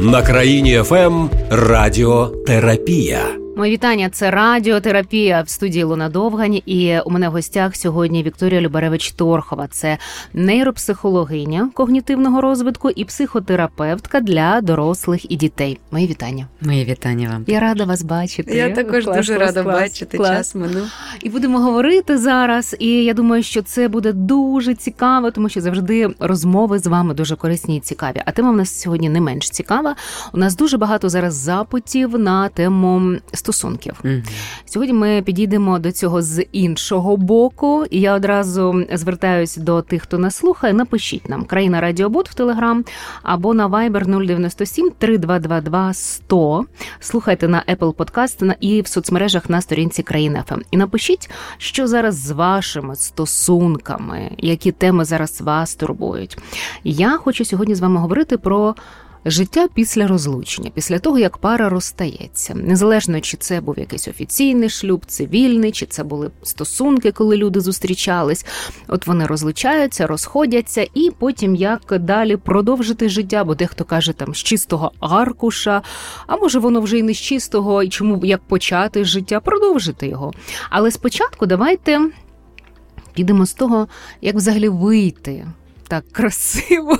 На країні ФМ Радіотерапія. Мої вітання. Це радіотерапія в студії Луна Довгань. І у мене в гостях сьогодні Вікторія Любаревич Торхова. Це нейропсихологиня когнітивного розвитку і психотерапевтка для дорослих і дітей. Мої вітання. Мої вітання вам. Я рада вас бачити. Я також клас, дуже клас, рада клас, бачити. Час минув. І будемо говорити зараз. І я думаю, що це буде дуже цікаво, тому що завжди розмови з вами дуже корисні і цікаві. А тема в нас сьогодні не менш цікава. У нас дуже багато зараз запитів на тему стосунків. Mm-hmm. Сьогодні ми підійдемо до цього з іншого боку, і я одразу звертаюсь до тих, хто нас слухає. Напишіть нам країна Радіобот в Телеграм або на Viber 097 3222 100. Слухайте на Apple Podcast і в соцмережах на сторінці країни ФМ. І напишіть, що зараз з вашими стосунками, які теми зараз вас турбують. Я хочу сьогодні з вами говорити про. Життя після розлучення, після того як пара розстається, незалежно чи це був якийсь офіційний шлюб, цивільний, чи це були стосунки, коли люди зустрічались. От вони розлучаються, розходяться, і потім як далі продовжити життя, бо дехто каже там з чистого аркуша, а може воно вже й не з чистого, і чому як почати життя, продовжити його. Але спочатку давайте підемо з того, як взагалі вийти. Так красиво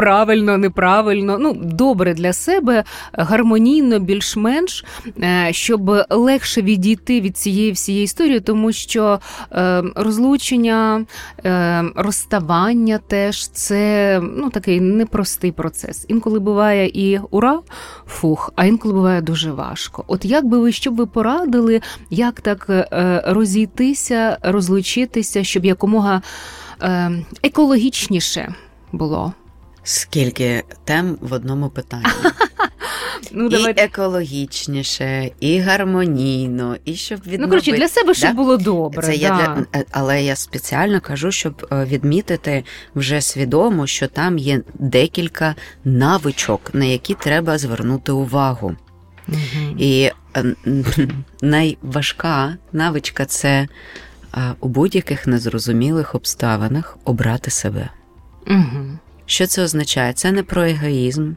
правильно, неправильно, ну добре для себе, гармонійно, більш-менш, е, щоб легше відійти від цієї всієї історії, тому що е, розлучення, е, розставання теж це ну такий непростий процес. Інколи буває і ура, фух, а інколи буває дуже важко. От як би ви що б ви порадили, як так розійтися, розлучитися, щоб якомога екологічніше було? Скільки тем в одному питанні. Ну, І давайте. екологічніше, і гармонійно, і щоб відновити. Ну, коротше, для себе щоб да? було добре. Це да. я для... Е, але я спеціально кажу, щоб е, відмітити вже свідомо, що там є декілька навичок, на які треба звернути увагу. Угу. І е, найважка навичка це у будь-яких незрозумілих обставинах обрати себе. Угу. Що це означає? Це не про егоїзм,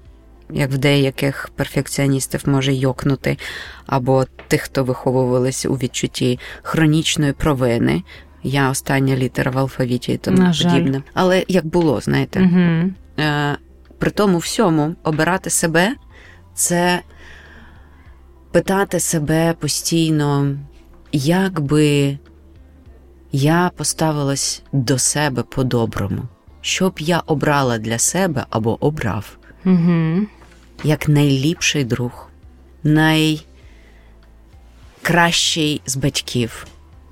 як в деяких перфекціоністів може йокнути, або тих, хто виховувалися у відчутті хронічної провини. Я остання літера в алфавіті і тому подібне. Але як було, знаєте, угу. при тому всьому обирати себе це питати себе постійно, як би я поставилась до себе по-доброму що б я обрала для себе або обрав угу. як найліпший друг, найкращий з батьків.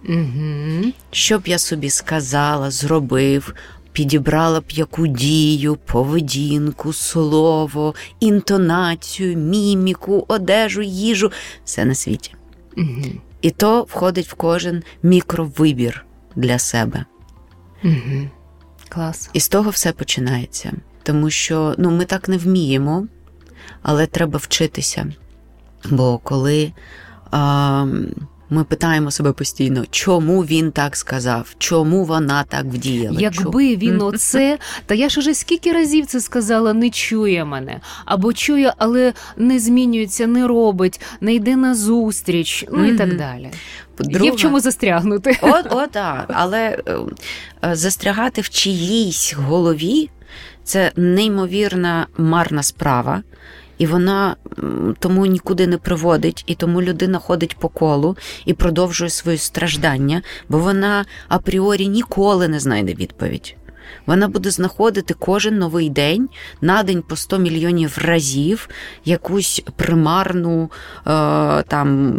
Угу. Що б я собі сказала, зробив, підібрала б яку дію, поведінку, слово, інтонацію, міміку, одежу, їжу все на світі. Угу. І то входить в кожен мікровибір для себе. Угу. Клас. І з того все починається. Тому що ну, ми так не вміємо, але треба вчитися. Бо коли а, ми питаємо себе постійно, чому він так сказав, чому вона так вдіяла? Якби він оце, та я ж уже скільки разів це сказала, не чує мене, або чує, але не змінюється, не робить, не йде на зустріч, ну і так далі. Друга... Є в чому застрягнути. От, о, так. Але е, е, застрягати в чиїйсь голові це неймовірна марна справа. І вона тому нікуди не приводить, і тому людина ходить по колу і продовжує свої страждання, бо вона апріорі ніколи не знайде відповідь. Вона буде знаходити кожен новий день на день по 100 мільйонів разів якусь примарну е, там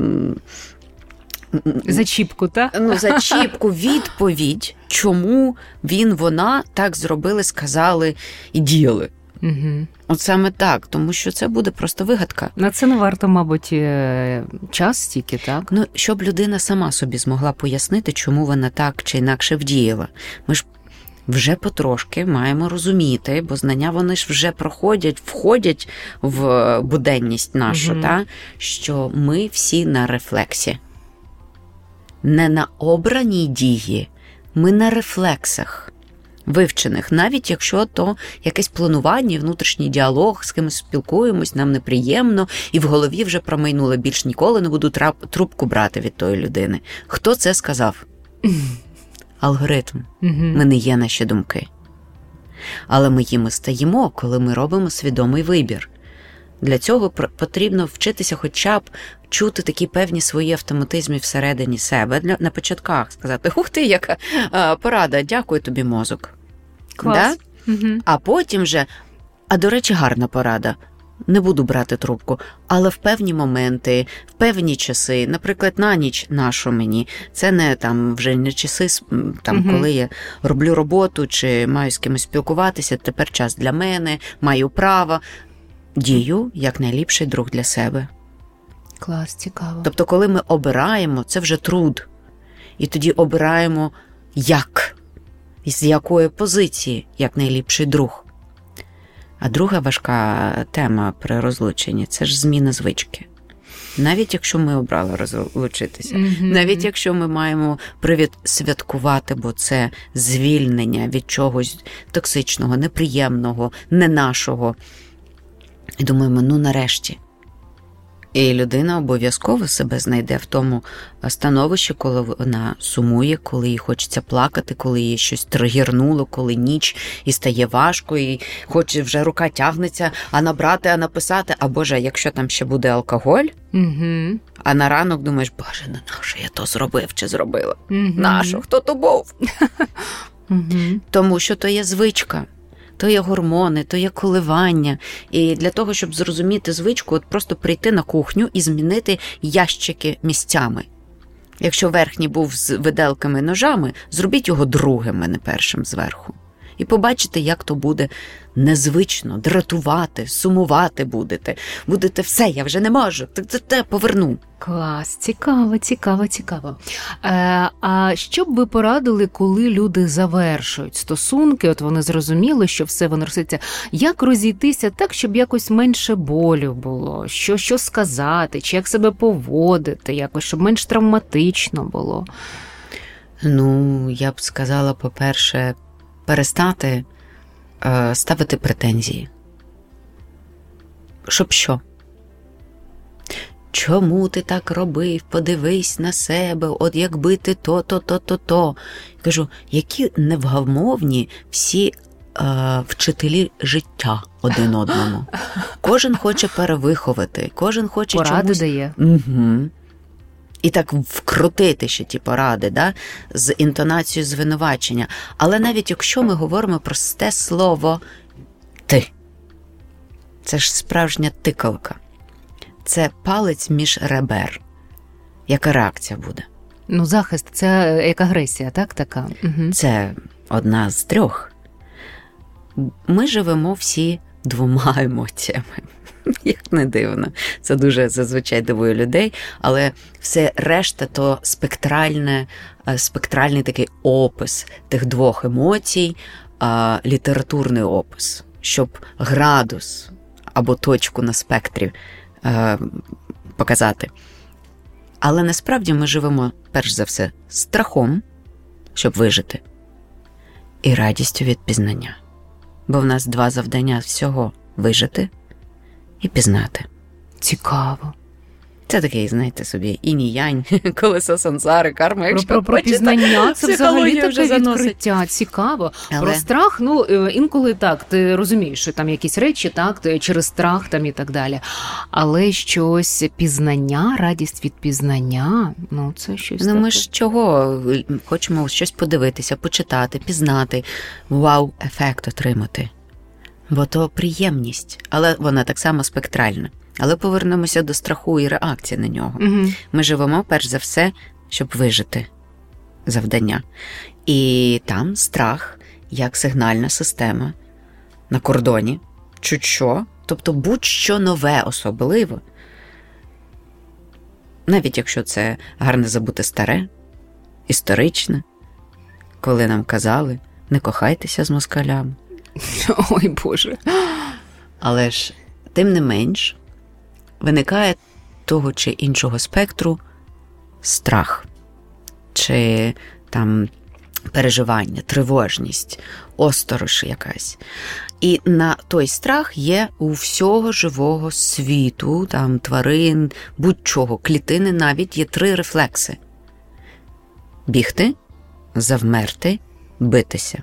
Зачіпку, так? Ну, зачіпку, відповідь, чому він, вона так зробили, сказали і діяли. Угу. От саме так, тому що це буде просто вигадка. На це не варто, мабуть, е, час стільки, так? Ну, щоб людина сама собі змогла пояснити, чому вона так чи інакше діяла. Ми ж вже потрошки маємо розуміти, бо знання вони ж вже проходять, входять в буденність нашу, угу. та, що ми всі на рефлексі не на обраній дії, ми на рефлексах. Вивчених, навіть якщо то якесь планування, внутрішній діалог, з кимось спілкуємось, нам неприємно, і в голові вже промайнуло більш ніколи не буду трубку брати від тої людини. Хто це сказав? Алгоритм. Ми не є наші думки. Але ми їми стаємо, коли ми робимо свідомий вибір. Для цього потрібно вчитися хоча б чути такі певні свої автоматизми всередині себе для на початках сказати: Ух ти, яка а, порада, дякую тобі, мозок. Клас. Да? Угу. А потім же, а до речі, гарна порада. Не буду брати трубку, але в певні моменти, в певні часи, наприклад, на ніч нашу мені, це не там вже не часи, там угу. коли я роблю роботу чи маю з кимось спілкуватися. Тепер час для мене, маю право. Дію як найліпший друг для себе. Клас, цікаво. Тобто, коли ми обираємо, це вже труд. І тоді обираємо як, з якої позиції, як найліпший друг. А друга важка тема при розлученні це ж зміна звички. Навіть якщо ми обрали розлучитися, mm-hmm. навіть якщо ми маємо привід святкувати, бо це звільнення від чогось токсичного, неприємного, не нашого. І думаємо, ну нарешті. І людина обов'язково себе знайде в тому становищі, коли вона сумує, коли їй хочеться плакати, коли їй щось тригірнуло, коли ніч і стає важко, і хоче вже рука тягнеться, а набрати, а написати. А Боже, якщо там ще буде алкоголь, угу. а на ранок думаєш, Боже, на наше я то зробив чи зробила? Угу. Нащо? Хто то був? Угу. Тому що то є звичка то є гормони, то є коливання. І для того, щоб зрозуміти звичку, от просто прийти на кухню і змінити ящики місцями. Якщо верхній був з виделками ножами, зробіть його другим, а не першим зверху. І побачите, як то буде незвично, дратувати, сумувати будете. Будете все, я вже не можу. Так це те поверну. Клас, цікаво, цікаво, цікаво. Е, А що б ви порадили, коли люди завершують стосунки? От вони зрозуміли, що все воно роситься. Як розійтися так, щоб якось менше болю було? Що що сказати, чи як себе поводити, якось, щоб менш травматично було? Ну, я б сказала, по-перше, перестати е, ставити претензії. Щоб що? Чому ти так робив? Подивись на себе, от якби ти то, то, то, то, то. Кажу, які невгамовні всі е, вчителі життя один одному. Кожен хоче перевиховати, кожен хоче Поради чомусь... дає. Угу. І так вкрутити ще ті поради, да? з інтонацією звинувачення. Але навіть якщо ми говоримо про те слово ти, це ж справжня тикалка це палець між ребер. Яка реакція буде? Ну, захист це як агресія, так? така? Угу. Це одна з трьох. Ми живемо всі двома емоціями. Як не дивно, це дуже зазвичай дивує людей, але все решта то спектральне, е, спектральний такий опис тих двох емоцій, літературний опис, щоб градус або точку на спектрі Е, показати. Але насправді ми живемо, перш за все, страхом, щоб вижити, і радістю від пізнання. Бо в нас два завдання всього вижити і пізнати. Цікаво. Це такий, знаєте собі, інь-янь, колесо сансари, карма. Якщо про, про пізнання це взагалі таке вже відкриття. Цікаво. Але... Про страх, ну е, інколи так, ти розумієш, що там якісь речі, так, через страх там і так далі. Але щось пізнання, радість від пізнання, ну це щось. Ну, таке. ми ж чого хочемо щось подивитися, почитати, пізнати, вау-ефект отримати. Бо то приємність, але вона так само спектральна. Але повернемося до страху і реакції на нього. Угу. Ми живемо перш за все, щоб вижити завдання. І там страх як сигнальна система на кордоні, чуть що, тобто будь-що нове особливо. Навіть якщо це гарне забути старе, історичне, коли нам казали, не кохайтеся з москалями. Ой Боже. Але ж, тим не менш, виникає того чи іншого спектру страх, чи там переживання, тривожність, осторож якась. І на той страх є у всього живого світу, там тварин, будь-чого, клітини навіть є три рефлекси: бігти, завмерти, битися.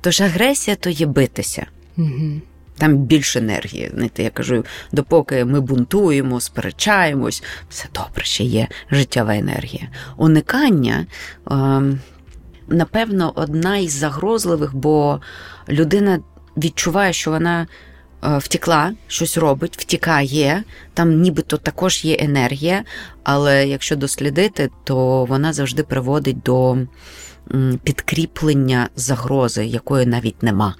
Тож агресія то є битися. Угу. Там більше енергії. Знаєте, Я кажу, допоки ми бунтуємо, сперечаємось, все добре, ще є життєва енергія. Уникання, ем, напевно, одна із загрозливих, бо людина відчуває, що вона е, втекла, щось робить, втікає, там нібито також є енергія, але якщо дослідити, то вона завжди приводить до підкріплення загрози, якої навіть нема.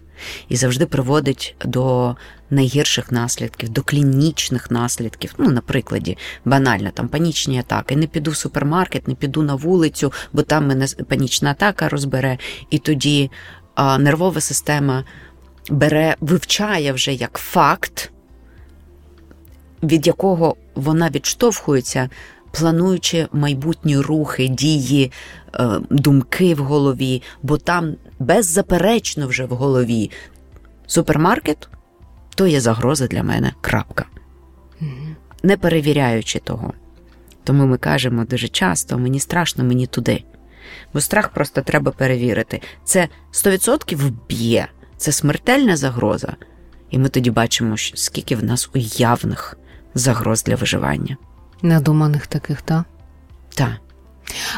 І завжди приводить до найгірших наслідків, до клінічних наслідків. Ну, наприклад, банально там панічні атаки. Не піду в супермаркет, не піду на вулицю, бо там мене панічна атака розбере, і тоді а, нервова система бере, вивчає вже як факт, від якого вона відштовхується, плануючи майбутні рухи, дії, е, думки в голові, бо там беззаперечно вже в голові супермаркет то є загроза для мене. крапка. Не перевіряючи того. Тому ми кажемо дуже часто: мені страшно, мені туди. Бо страх просто треба перевірити. Це 100% вб'є, це смертельна загроза. І ми тоді бачимо, скільки в нас уявних загроз для виживання. Надуманих таких, так? Так.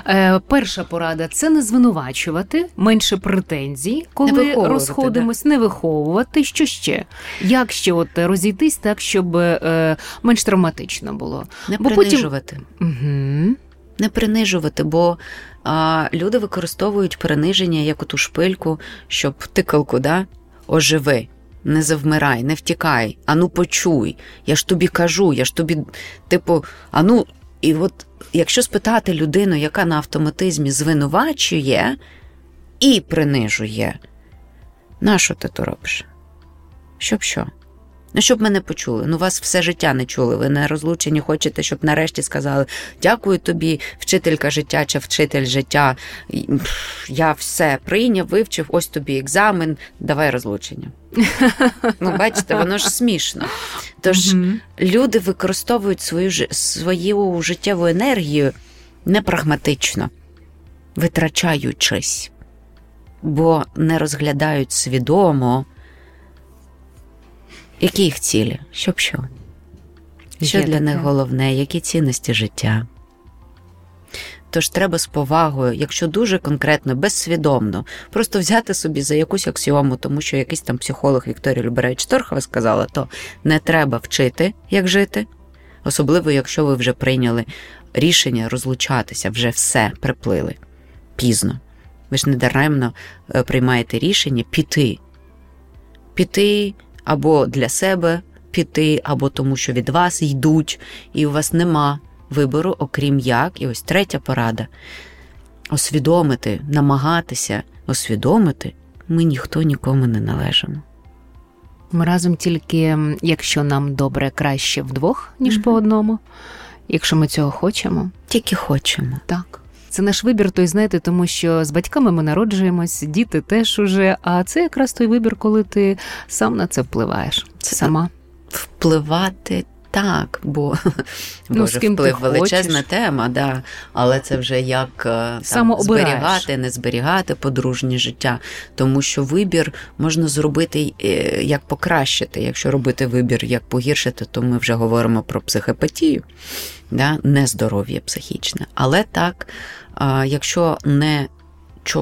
Е, Перша порада це не звинувачувати, менше претензій, коли не розходимось, да? не виховувати. Що ще? Як ще от розійтись так, щоб е, менш травматично було? Не бо принижувати. Потім... Угу. Не принижувати, бо а, люди використовують приниження як оту шпильку, щоб тикалку, да? оживи. Не завмирай, не втікай, ану почуй. Я ж тобі кажу, я ж тобі, типу, ану, і от якщо спитати людину, яка на автоматизмі звинувачує і принижує, на що ти то робиш? Щоб що? Ну, щоб мене почули. Ну, вас все життя не чули. Ви не розлучені, хочете, щоб нарешті сказали: дякую тобі, вчителька життя чи вчитель життя. Я все прийняв, вивчив, ось тобі екзамен, давай розлучення. Ну, бачите, воно ж смішно. Тож люди використовують свою свою життєву енергію непрагматично, витрачаючись, бо не розглядають свідомо. Які їх цілі? Щоб що? Що для них головне, які цінності життя? Тож треба з повагою, якщо дуже конкретно, безсвідомно, просто взяти собі за якусь аксіому, тому що якийсь там психолог Вікторія Люберевич Торхова сказала, то не треба вчити, як жити, особливо, якщо ви вже прийняли рішення розлучатися, вже все приплили пізно. Ви ж не даремно е, приймаєте рішення піти. Піти або для себе піти, або тому, що від вас йдуть, і у вас нема вибору, окрім як. І ось третя порада освідомити, намагатися освідомити, ми ніхто нікому не належимо. Ми разом тільки, якщо нам добре краще вдвох, ніж mm-hmm. по одному, якщо ми цього хочемо, тільки хочемо. Так. Це наш вибір, той знаєте, тому що з батьками ми народжуємось, діти теж уже. А це якраз той вибір, коли ти сам на це впливаєш. Це сама впливати. Так, бо ну, Боже, вплив величезна тема, да, але це вже як е, там, зберігати, не зберігати подружнє життя, тому що вибір можна зробити е, як покращити. Якщо робити вибір, як погіршити, то ми вже говоримо про психопатію, да, нездоров'я психічне. Але так, якщо не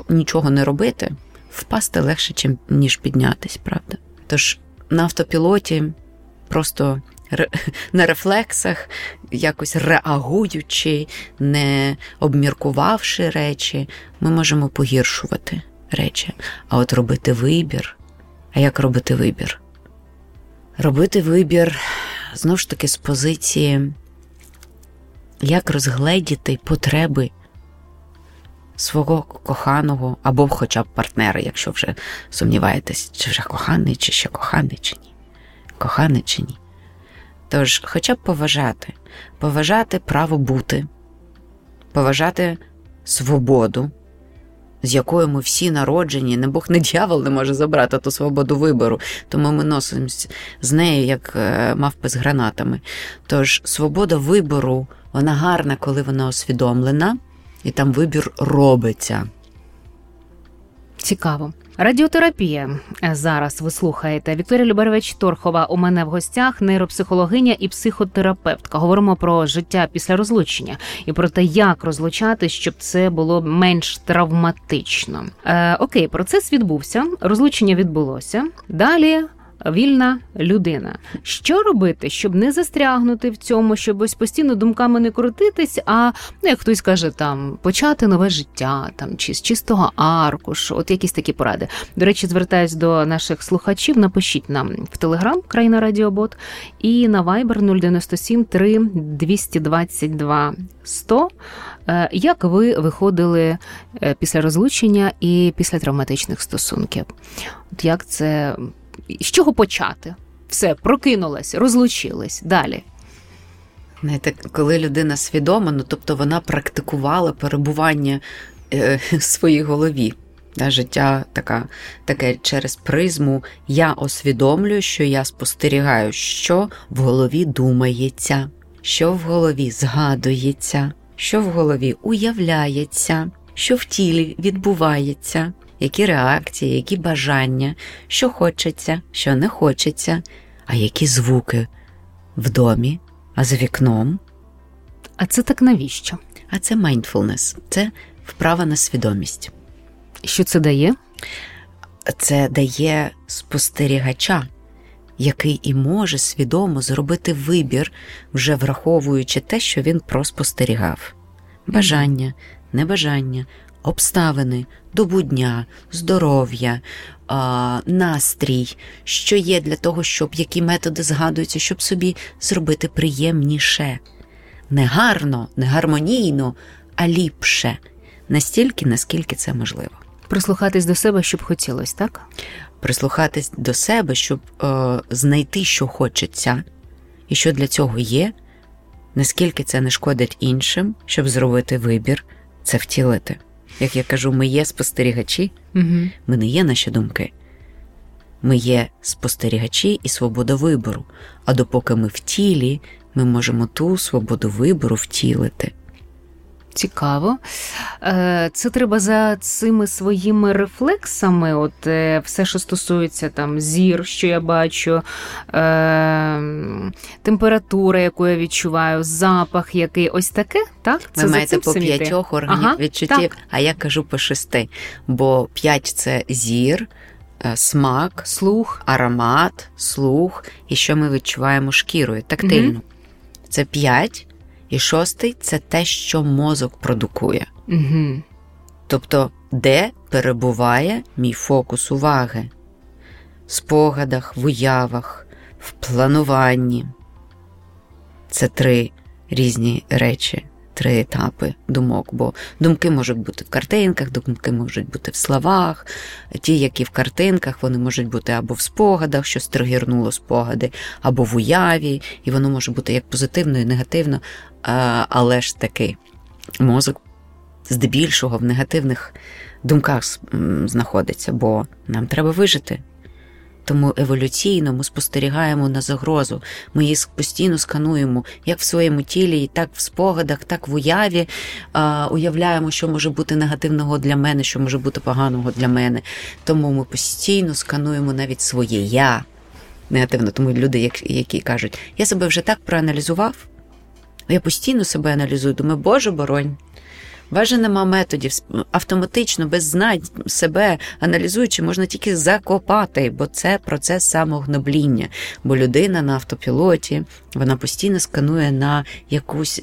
нічого не робити, впасти легше, ніж піднятись, правда? Тож на автопілоті просто на рефлексах, якось реагуючи, не обміркувавши речі, ми можемо погіршувати речі. А от робити вибір. А як робити вибір? Робити вибір знову ж таки з позиції, як розгледіти потреби свого коханого або хоча б партнера, якщо вже сумніваєтесь, чи вже коханий, чи ще коханий, чи ні. Коханий чи ні. Тож, хоча б поважати, поважати право бути, поважати свободу з якою ми всі народжені, не Бог не дьявол не може забрати ту свободу вибору, тому ми носимося з нею, як е, мавпи з гранатами. Тож свобода вибору, вона гарна, коли вона усвідомлена, і там вибір робиться. Цікаво. Радіотерапія зараз ви слухаєте. Вікторія Любарович Торхова у мене в гостях, нейропсихологиня і психотерапевтка. Говоримо про життя після розлучення і про те, як розлучати, щоб це було менш травматично. Е, Окей, процес відбувся, розлучення відбулося. Далі вільна людина. Що робити, щоб не застрягнути в цьому, щоб ось постійно думками не крутитись, а ну, як хтось каже, там почати нове життя, там чи з чистого аркушу, от якісь такі поради. До речі, звертаюсь до наших слухачів. Напишіть нам в Телеграм Країна Радіобот і на Viber 097 3 222 100. Як ви виходили е, після розлучення і після травматичних стосунків? От як це з чого почати? Все, прокинулась, розлучилась далі. Знаєте, коли людина свідома, ну тобто вона практикувала перебування е, в своїй голові. Життя така, таке через призму. Я усвідомлюю, що я спостерігаю, що в голові думається, що в голові згадується, що в голові уявляється, що в тілі відбувається які реакції, які бажання, що хочеться, що не хочеться, а які звуки в домі, а за вікном. А це так навіщо? А це mindfulness, це вправа на свідомість. Що це дає? Це дає спостерігача, який і може свідомо зробити вибір, вже враховуючи те, що він проспостерігав. Бажання, небажання, обставини, добу дня, здоров'я, настрій, що є для того, щоб які методи згадуються, щоб собі зробити приємніше. Не гарно, не гармонійно, а ліпше, настільки, наскільки це можливо. Прислухатись до себе, щоб хотілося, так? Прислухатись до себе, щоб е, знайти, що хочеться, і що для цього є, наскільки це не шкодить іншим, щоб зробити вибір, це втілити. Як я кажу, ми є спостерігачі, угу. ми не є наші думки. Ми є спостерігачі і свобода вибору. А допоки ми в тілі, ми можемо ту свободу вибору втілити. Цікаво. Е, це треба за цими своїми рефлексами, от е, все, що стосується там зір, що я бачу, е, температура, яку я відчуваю, запах який ось таке. так? Це Ви маєте по п'ятьох органів ага, відчуттів, так. а я кажу по шести. Бо п'ять це зір, смак, слух, аромат, слух, і що ми відчуваємо шкірою тактильно. Угу. Це п'ять. І шостий це те, що мозок продукує. Угу. Тобто, де перебуває мій фокус уваги? В спогадах, в уявах, в плануванні. Це три різні речі, три етапи думок. Бо думки можуть бути в картинках, думки можуть бути в словах. Ті, які в картинках, вони можуть бути або в спогадах, що стригірнуло спогади, або в уяві, і воно може бути як позитивно і негативно але ж таки мозок здебільшого в негативних думках знаходиться, бо нам треба вижити. Тому еволюційно ми спостерігаємо на загрозу. Ми її постійно скануємо як в своєму тілі, так в спогадах, так в уяві. А, Уявляємо, що може бути негативного для мене, що може бути поганого для мене. Тому ми постійно скануємо навіть своє я негативно. Тому люди, які кажуть, я себе вже так проаналізував. Я постійно себе аналізую, думаю, Боже боронь. Важе нема методів, автоматично, без знань себе аналізуючи, можна тільки закопати, бо це процес самогнобління. Бо людина на автопілоті вона постійно сканує на якусь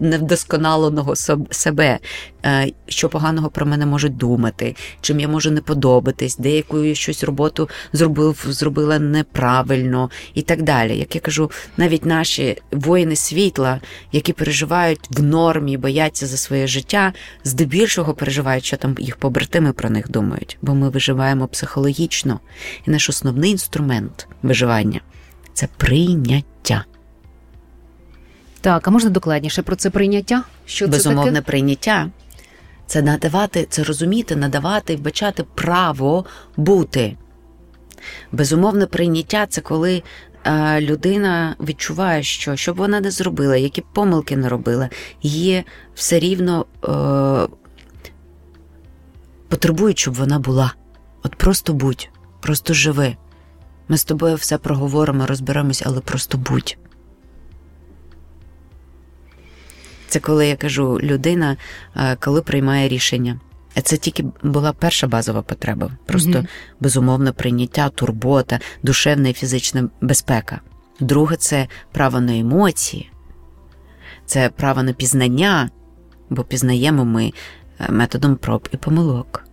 невдосконаленого себе, е, що поганого про мене можуть думати, чим я можу не подобатись, деяку я щось роботу зробив, зробила неправильно і так далі. Як я кажу, навіть наші воїни світла, які переживають в нормі, бояться за своє життя, здебільшого переживають, що там їх побратими про них думають, бо ми виживаємо психологічно, і наш основний інструмент виживання це прийняття. Так, а можна докладніше про це прийняття? Що Безумовне це таке? прийняття Це надавати, це розуміти, надавати вбачати право бути. Безумовне прийняття це коли людина відчуває, що що б вона не зробила, які б помилки не робила, її все рівно е, потребують, щоб вона була. От просто будь, просто живи. Ми з тобою все проговоримо, розберемось, але просто будь. Це коли я кажу, людина, е, коли приймає рішення. Це тільки була перша базова потреба. Просто mm-hmm. безумовне прийняття, турбота, душевна і фізична безпека. Друге це право на емоції, це право на пізнання, бо пізнаємо ми е, методом проб і помилок.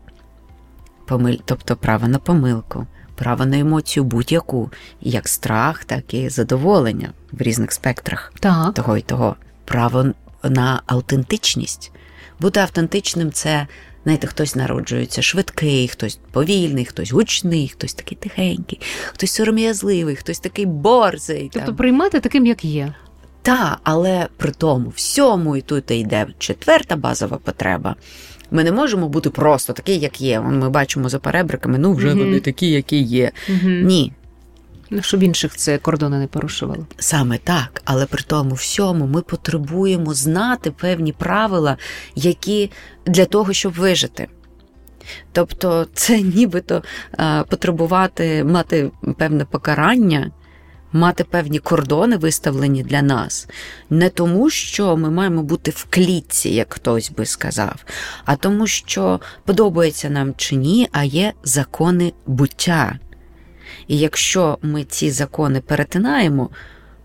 Помиль, Тобто право на помилку, право на емоцію будь-яку, як страх, так і задоволення в різних спектрах так. того і того. Право на аутентичність. Бути автентичним це, знаєте, хтось народжується швидкий, хтось повільний, хтось гучний, хтось такий тихенький, хтось сором'язливий, хтось такий борзий. Тобто там. приймати таким, як є. Так, але при тому всьому, і тут йде четверта базова потреба. Ми не можемо бути просто такі, як є. Ми бачимо за перебриками, ну вже вони такі, які є. Ні. Ну, щоб інших це кордони не порушувало. Саме так, але при тому всьому ми потребуємо знати певні правила, які для того, щоб вижити. Тобто, це нібито потребувати мати певне покарання, мати певні кордони виставлені для нас, не тому, що ми маємо бути в клітці, як хтось би сказав, а тому, що подобається нам чи ні, а є закони буття. І якщо ми ці закони перетинаємо,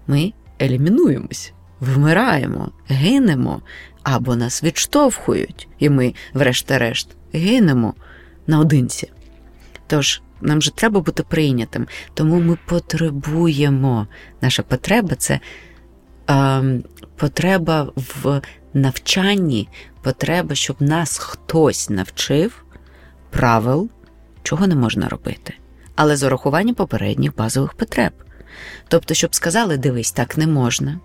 ми елімінуємось, вмираємо, гинемо або нас відштовхують, і ми, врешті-решт, гинемо наодинці. Тож нам же треба бути прийнятим, тому ми потребуємо. Наша потреба це е, потреба в навчанні, потреба, щоб нас хтось навчив правил, чого не можна робити але з урахуванням попередніх базових потреб. Тобто, щоб сказали, дивись, так не можна.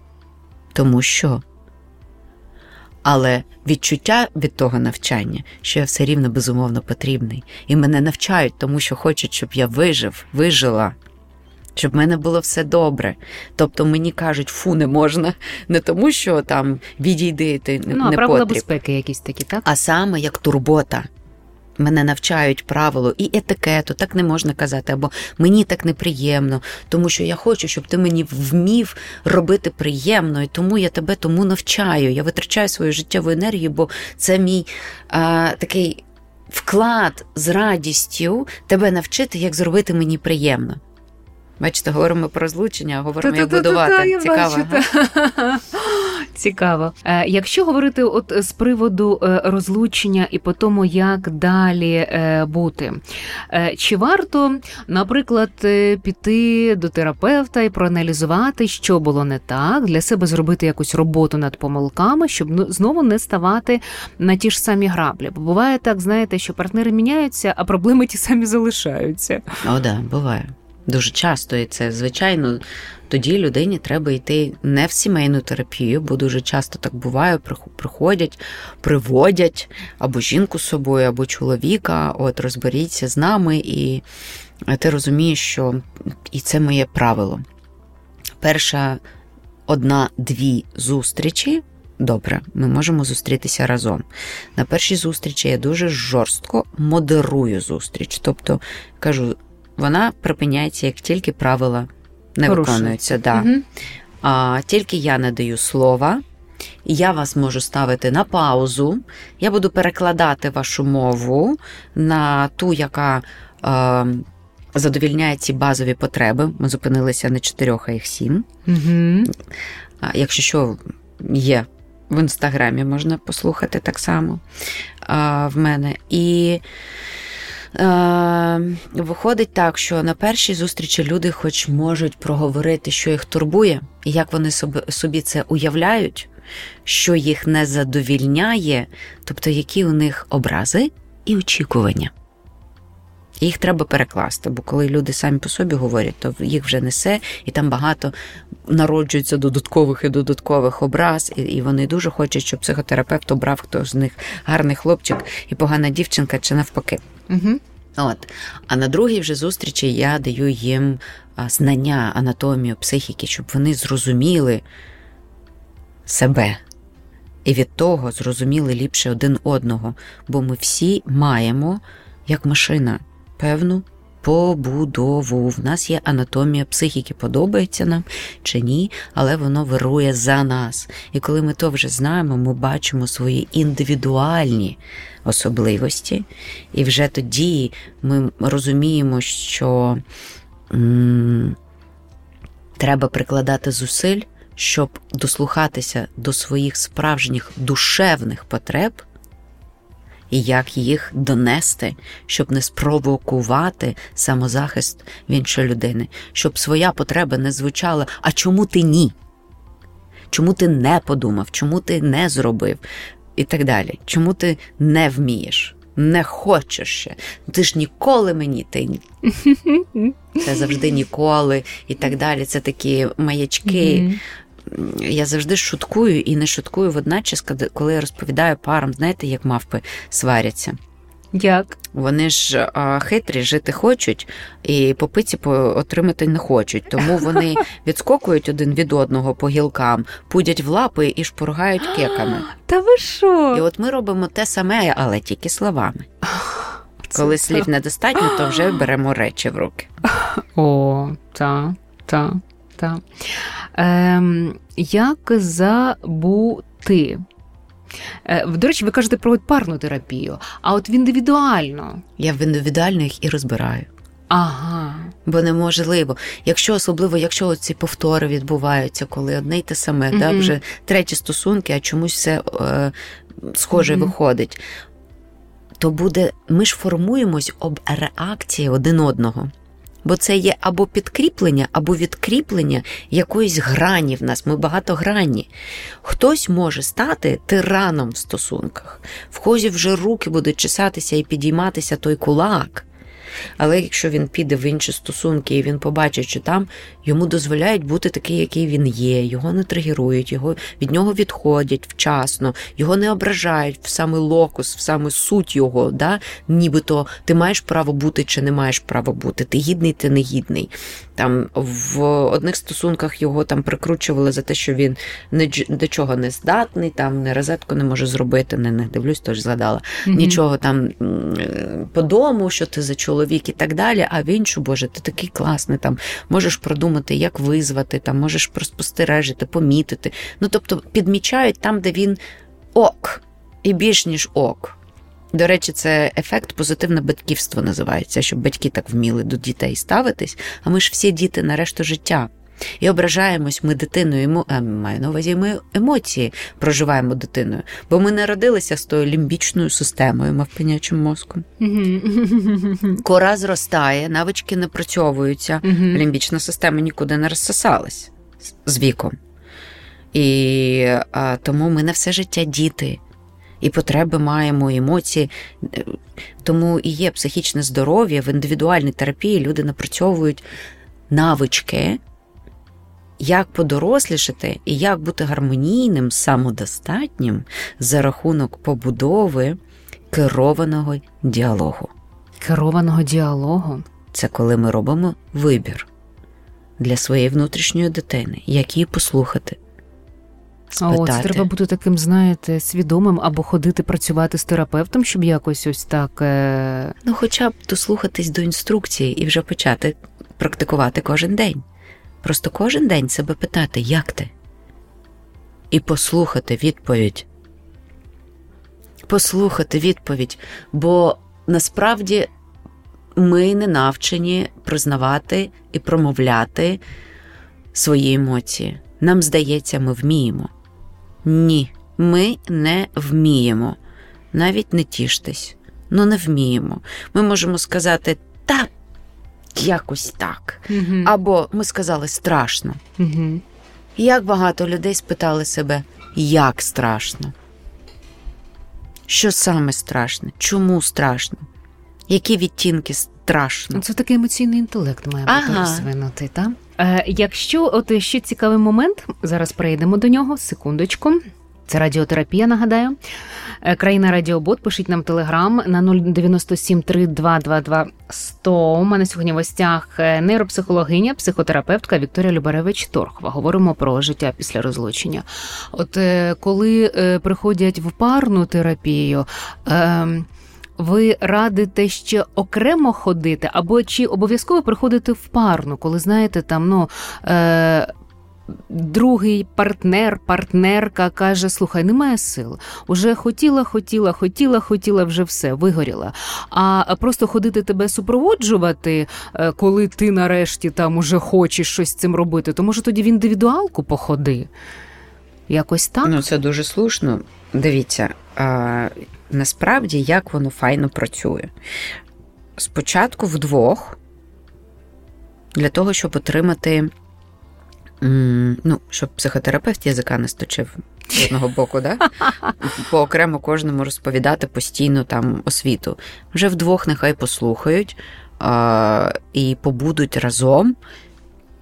Тому що. Але відчуття від того навчання, що я все рівно безумовно потрібний, і мене навчають, тому що хочуть, щоб я вижив, вижила, щоб в мене було все добре. Тобто мені кажуть, фу, не можна, не тому, що там відійди, ти ну, не правила потріб. безпеки якісь такі, так? А саме як турбота мене навчають правилу і етикету, так не можна казати, або мені так неприємно, тому що я хочу, щоб ти мені вмів робити приємно, і тому я тебе тому навчаю. Я витрачаю свою життєву енергію, бо це мій а, такий вклад з радістю тебе навчити, як зробити мені приємно. Бачите, говоримо про розлучення, говоримо, як будувати. Цікаво. Цікаво. Е, якщо говорити от з приводу е, розлучення і по тому, як далі е, бути, чи варто, наприклад, піти до терапевта і проаналізувати, що було не так, для себе зробити якусь роботу над помилками, щоб ну, знову не ставати на ті ж самі граблі? Бо буває так, знаєте, що партнери міняються, а проблеми ті самі залишаються. О, да, буває. Дуже часто і це, звичайно, тоді людині треба йти не в сімейну терапію, бо дуже часто так буває, приходять, приводять або жінку з собою, або чоловіка, от розберіться з нами, і ти розумієш, що і це моє правило. Перша одна-дві зустрічі. Добре, ми можемо зустрітися разом. На першій зустрічі я дуже жорстко модерую зустріч. Тобто кажу, вона припиняється, як тільки правила не виконуються. Да. Угу. А, Тільки я не даю слова, я вас можу ставити на паузу. Я буду перекладати вашу мову на ту, яка е, задовільняє ці базові потреби. Ми зупинилися на чотирьох, а їх сім. Угу. А, Якщо що є. В інстаграмі можна послухати так само а, в мене. І виходить так, що на першій зустрічі люди, хоч можуть проговорити, що їх турбує, і як вони собі це уявляють, що їх не задовільняє, тобто які у них образи і очікування. Їх треба перекласти, бо коли люди самі по собі говорять, то їх вже несе, і там багато народжується додаткових і додаткових образ, і і вони дуже хочуть, щоб психотерапевт обрав хто з них гарний хлопчик і погана дівчинка, чи навпаки. Угу. От. А на другій вже зустрічі я даю їм знання, анатомію, психіки, щоб вони зрозуміли себе. І від того зрозуміли ліпше один одного, бо ми всі маємо, як машина, певну побудову. В нас є анатомія психіки, подобається нам чи ні, але воно вирує за нас. І коли ми то вже знаємо, ми бачимо свої індивідуальні особливості, і вже тоді ми розуміємо, що м- треба прикладати зусиль. Щоб дослухатися до своїх справжніх душевних потреб, і як їх донести, щоб не спровокувати самозахист в іншої людини, щоб своя потреба не звучала, а чому ти ні? Чому ти не подумав, чому ти не зробив? І так далі. Чому ти не вмієш, не хочеш ще? Ти ж ніколи мені ти. Це завжди ніколи і так далі. Це такі маячки я завжди шуткую і не шуткую водночас, коли я розповідаю парам, знаєте, як мавпи сваряться. Як? Вони ж а, хитрі жити хочуть і по пиці отримати не хочуть. Тому вони відскокують один від одного по гілкам, пудять в лапи і шпургають кеками. Та ви що? І от ми робимо те саме, але тільки словами. Коли слів недостатньо, то вже беремо речі в руки. О, так, так, так. Ем, Як забути? Е, до речі, ви кажете про парну терапію, а от в індивідуально. Я в індивідуально їх і розбираю. Ага. Бо неможливо. Якщо особливо, якщо ці повтори відбуваються, коли одне й те саме, mm-hmm. да, вже треті стосунки, а чомусь все е, схоже mm-hmm. виходить, то буде, ми ж формуємось об реакції один одного бо це є або підкріплення, або відкріплення якоїсь грані в нас. Ми багато грані. Хтось може стати тираном в стосунках, в хозі вже руки будуть чесатися і підійматися той кулак. Але якщо він піде в інші стосунки і він побачить, що там йому дозволяють бути такий, який він є, його не тригерують, його від нього відходять вчасно, його не ображають в саме локус, в саме суть його, да? нібито ти маєш право бути чи не маєш право бути, ти гідний, ти не гідний. Там в одних стосунках його там прикручували за те, що він не до чого не здатний, там не розетку не може зробити, не, не дивлюсь, тож згадала. Mm-hmm. Нічого там по дому, що ти за чоловік і так далі. А в іншу, Боже, ти такий класний, там можеш продумати, як визвати, там можеш проспостережити, помітити. Ну тобто підмічають там, де він ок, і більш ніж ок. До речі, це ефект позитивне батьківство називається, щоб батьки так вміли до дітей ставитись. А ми ж всі діти на решту життя. І ображаємось ми дитиною, емо... а, маю на увазі, ми емоції проживаємо дитиною, бо ми народилися з тою лімбічною системою мавпинячим мозком. Кора зростає, навички не працьовуються, лімбічна система нікуди не розсосалась з віком. І а, тому ми на все життя діти і потреби маємо, емоції. Тому і є психічне здоров'я в індивідуальній терапії люди напрацьовують навички, як подорослішати і як бути гармонійним, самодостатнім за рахунок побудови керованого діалогу. Керованого діалогу це коли ми робимо вибір для своєї внутрішньої дитини, як її послухати, спитати. О, це треба бути таким, знаєте, свідомим або ходити працювати з терапевтом, щоб якось ось так. Е... Ну, хоча б дослухатись до інструкції і вже почати практикувати кожен день. Просто кожен день себе питати, як ти? І послухати відповідь. Послухати відповідь, бо насправді ми не навчені признавати і промовляти свої емоції. Нам здається, ми вміємо. Ні, ми не вміємо. Навіть не тіштесь, ну не вміємо. Ми можемо сказати та якось так. Угу. Або ми сказали страшно. Угу. Як багато людей спитали себе, як страшно? Що саме страшне? Чому страшно? Які відтінки страшно? Це такий емоційний інтелект має бути ага. розвинутий, так? Е, Якщо от ще цікавий момент, зараз перейдемо до нього, секундочку. Це радіотерапія, нагадаю. Е, країна Радіобот, пишіть нам телеграм на 097 3222 100. У мене сьогодні в гостях е, нейропсихологиня, психотерапевтка Вікторія Любаревич Торхова. Говоримо про життя після розлучення. От е, коли приходять в парну терапію. Ем, ви радите ще окремо ходити, або чи обов'язково приходити в парну, коли знаєте, там ну другий партнер, партнерка каже: Слухай, немає сил. Уже хотіла, хотіла, хотіла, хотіла, вже все, вигоріла. А просто ходити тебе супроводжувати, е, коли ти нарешті там уже хочеш щось з цим робити, то може тоді в індивідуалку походи. Якось так? Ну, це дуже слушно. Дивіться, а, насправді як воно файно працює. Спочатку вдвох, для того, щоб отримати ну, щоб психотерапевт язика не сточив з одного боку, да? по окремо кожному розповідати постійно там освіту. Вже вдвох нехай послухають а, і побудуть разом.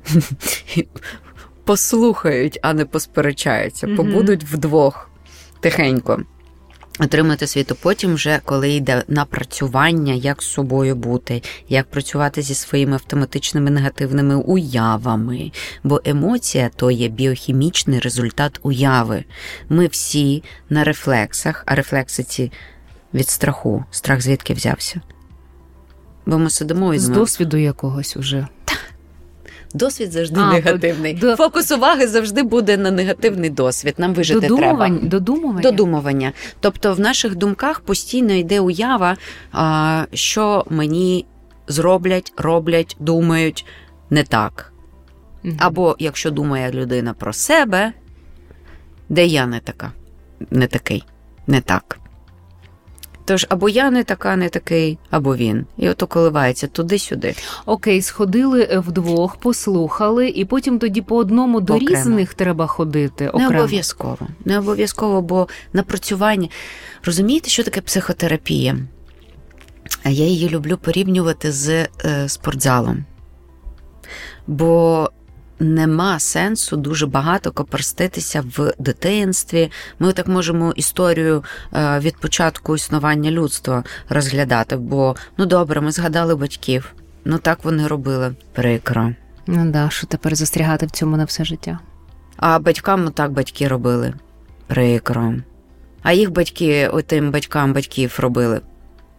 Послухають, а не посперечаються, побудуть вдвох тихенько отримати світу. Потім, вже коли йде напрацювання, як з собою бути, як працювати зі своїми автоматичними негативними уявами. Бо емоція то є біохімічний результат уяви. Ми всі на рефлексах, а рефлекси ці від страху. Страх звідки взявся? Бо ми сидимо і з досвіду якогось уже. Досвід завжди а, негативний. До... Фокус уваги завжди буде на негативний досвід. Нам вижити Додумувань... треба. Додумування. Додумування. Тобто в наших думках постійно йде уява, що мені зроблять, роблять, думають не так. Або якщо думає людина про себе, де я не така, не такий, не так. Тож або я не така, не такий, або він. І ото коливається туди-сюди. Окей, сходили вдвох, послухали, і потім тоді по одному до окремо. різних треба ходити. окремо. Не обов'язково. Не обов'язково, бо напрацювання. Розумієте, що таке психотерапія? Я її люблю порівнювати з е, спортзалом. Бо нема сенсу дуже багато копорститися в дитинстві. Ми так можемо історію е, від початку існування людства розглядати, бо ну добре, ми згадали батьків. Ну так вони робили. Прикро. Ну да, що тепер застрягати в цьому на все життя. А батькам ну так батьки робили. Прикро. А їх батьки, отим батькам батьків робили.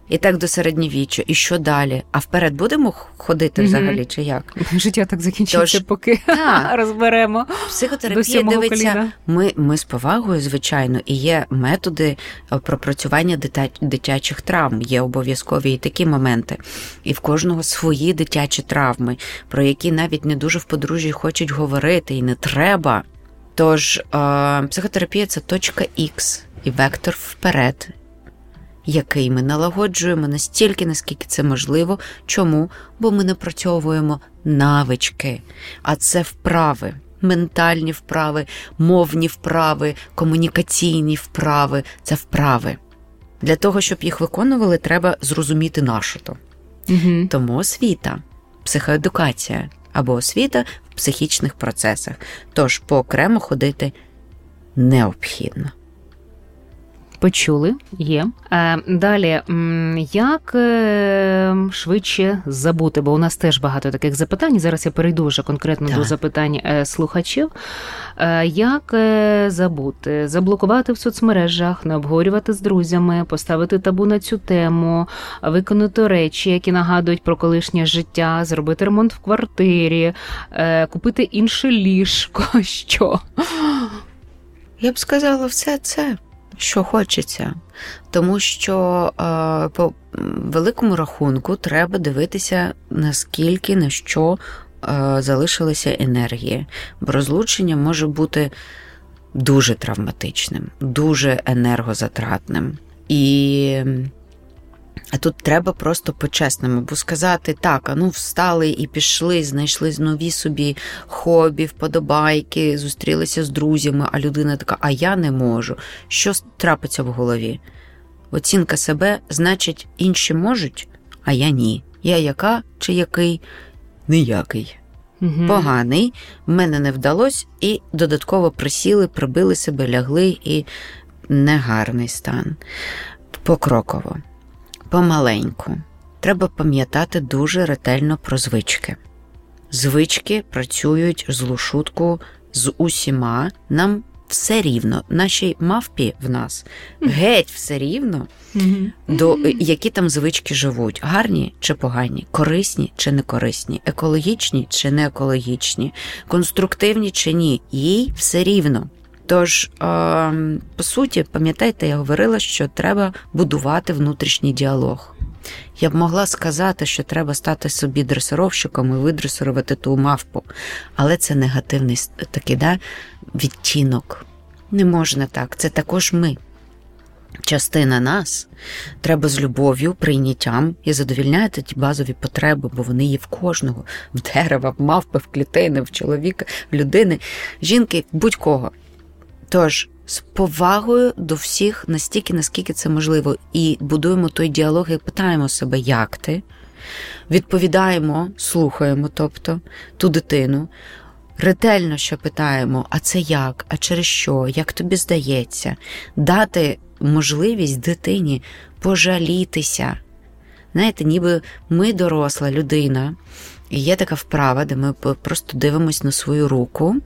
І так до середньовіччя. І що далі? А вперед будемо ходити mm-hmm. взагалі, чи як? Життя так закінчиться, Тож, поки та, розберемо. Психотерапія дивиться. Ми ми з повагою, звичайно, і є методи е, пропрацювання дитячих травм. Є обов'язкові і такі моменти. І в кожного свої дитячі травми, про які навіть не дуже в подружжі хочуть говорити, і не треба. Тож е, психотерапія це точка Х і вектор вперед який ми налагоджуємо настільки, наскільки це можливо. Чому? Бо ми напрацьовуємо навички, а це вправи. Ментальні вправи, мовні вправи, комунікаційні вправи це вправи. Для того, щоб їх виконували, треба зрозуміти нашу то. Угу. Тому освіта, психоедукація або освіта в психічних процесах. Тож поокремо ходити необхідно. Почули, є. Е, Далі, як е, швидше забути, бо у нас теж багато таких запитань. Зараз я перейду вже конкретно так. до запитань е, слухачів. Е, Як забути? Заблокувати в соцмережах, не обговорювати з друзями, поставити табу на цю тему, виконати речі, які нагадують про колишнє життя, зробити ремонт в квартирі, е, купити інше ліжко. Що? Я б сказала, все це що хочеться. Тому що е, по великому рахунку треба дивитися, наскільки на що е, залишилися енергії. Бо розлучення може бути дуже травматичним, дуже енергозатратним. І а тут треба просто по-чесному, бо сказати так, а ну встали і пішли, знайшли нові собі хобі, вподобайки, зустрілися з друзями, а людина така, а я не можу. Що трапиться в голові? Оцінка себе, значить, інші можуть, а я ні. Я яка чи який? Ніякий. Угу. Поганий, в мене не вдалося, і додатково присіли, прибили себе, лягли і негарний стан. Покроково, помаленьку. Треба пам'ятати дуже ретельно про звички. Звички працюють злу шутку з усіма. Нам все рівно, нашій мавпі в нас геть все рівно, до які там звички живуть: гарні чи погані, корисні чи не корисні, екологічні чи не екологічні, конструктивні чи ні. Їй все рівно. Тож, по суті, пам'ятаєте, я говорила, що треба будувати внутрішній діалог. Я б могла сказати, що треба стати собі дресировщиком і видресирувати ту мавпу, але це негативний такий да, відтінок. Не можна так, це також ми. Частина нас треба з любов'ю, прийняттям і задовільняти ті базові потреби, бо вони є в кожного, в дерева, в мавпи, в клітини, в чоловіка, в людини, жінки, будь-кого. Тож з повагою до всіх настільки, наскільки це можливо, і будуємо той діалог і питаємо себе, як ти, відповідаємо, слухаємо, тобто ту дитину. Ретельно що питаємо, а це як, а через що, як тобі здається, дати можливість дитині пожалітися. Знаєте, ніби ми доросла людина, і є така вправа, де ми просто дивимось на свою руку.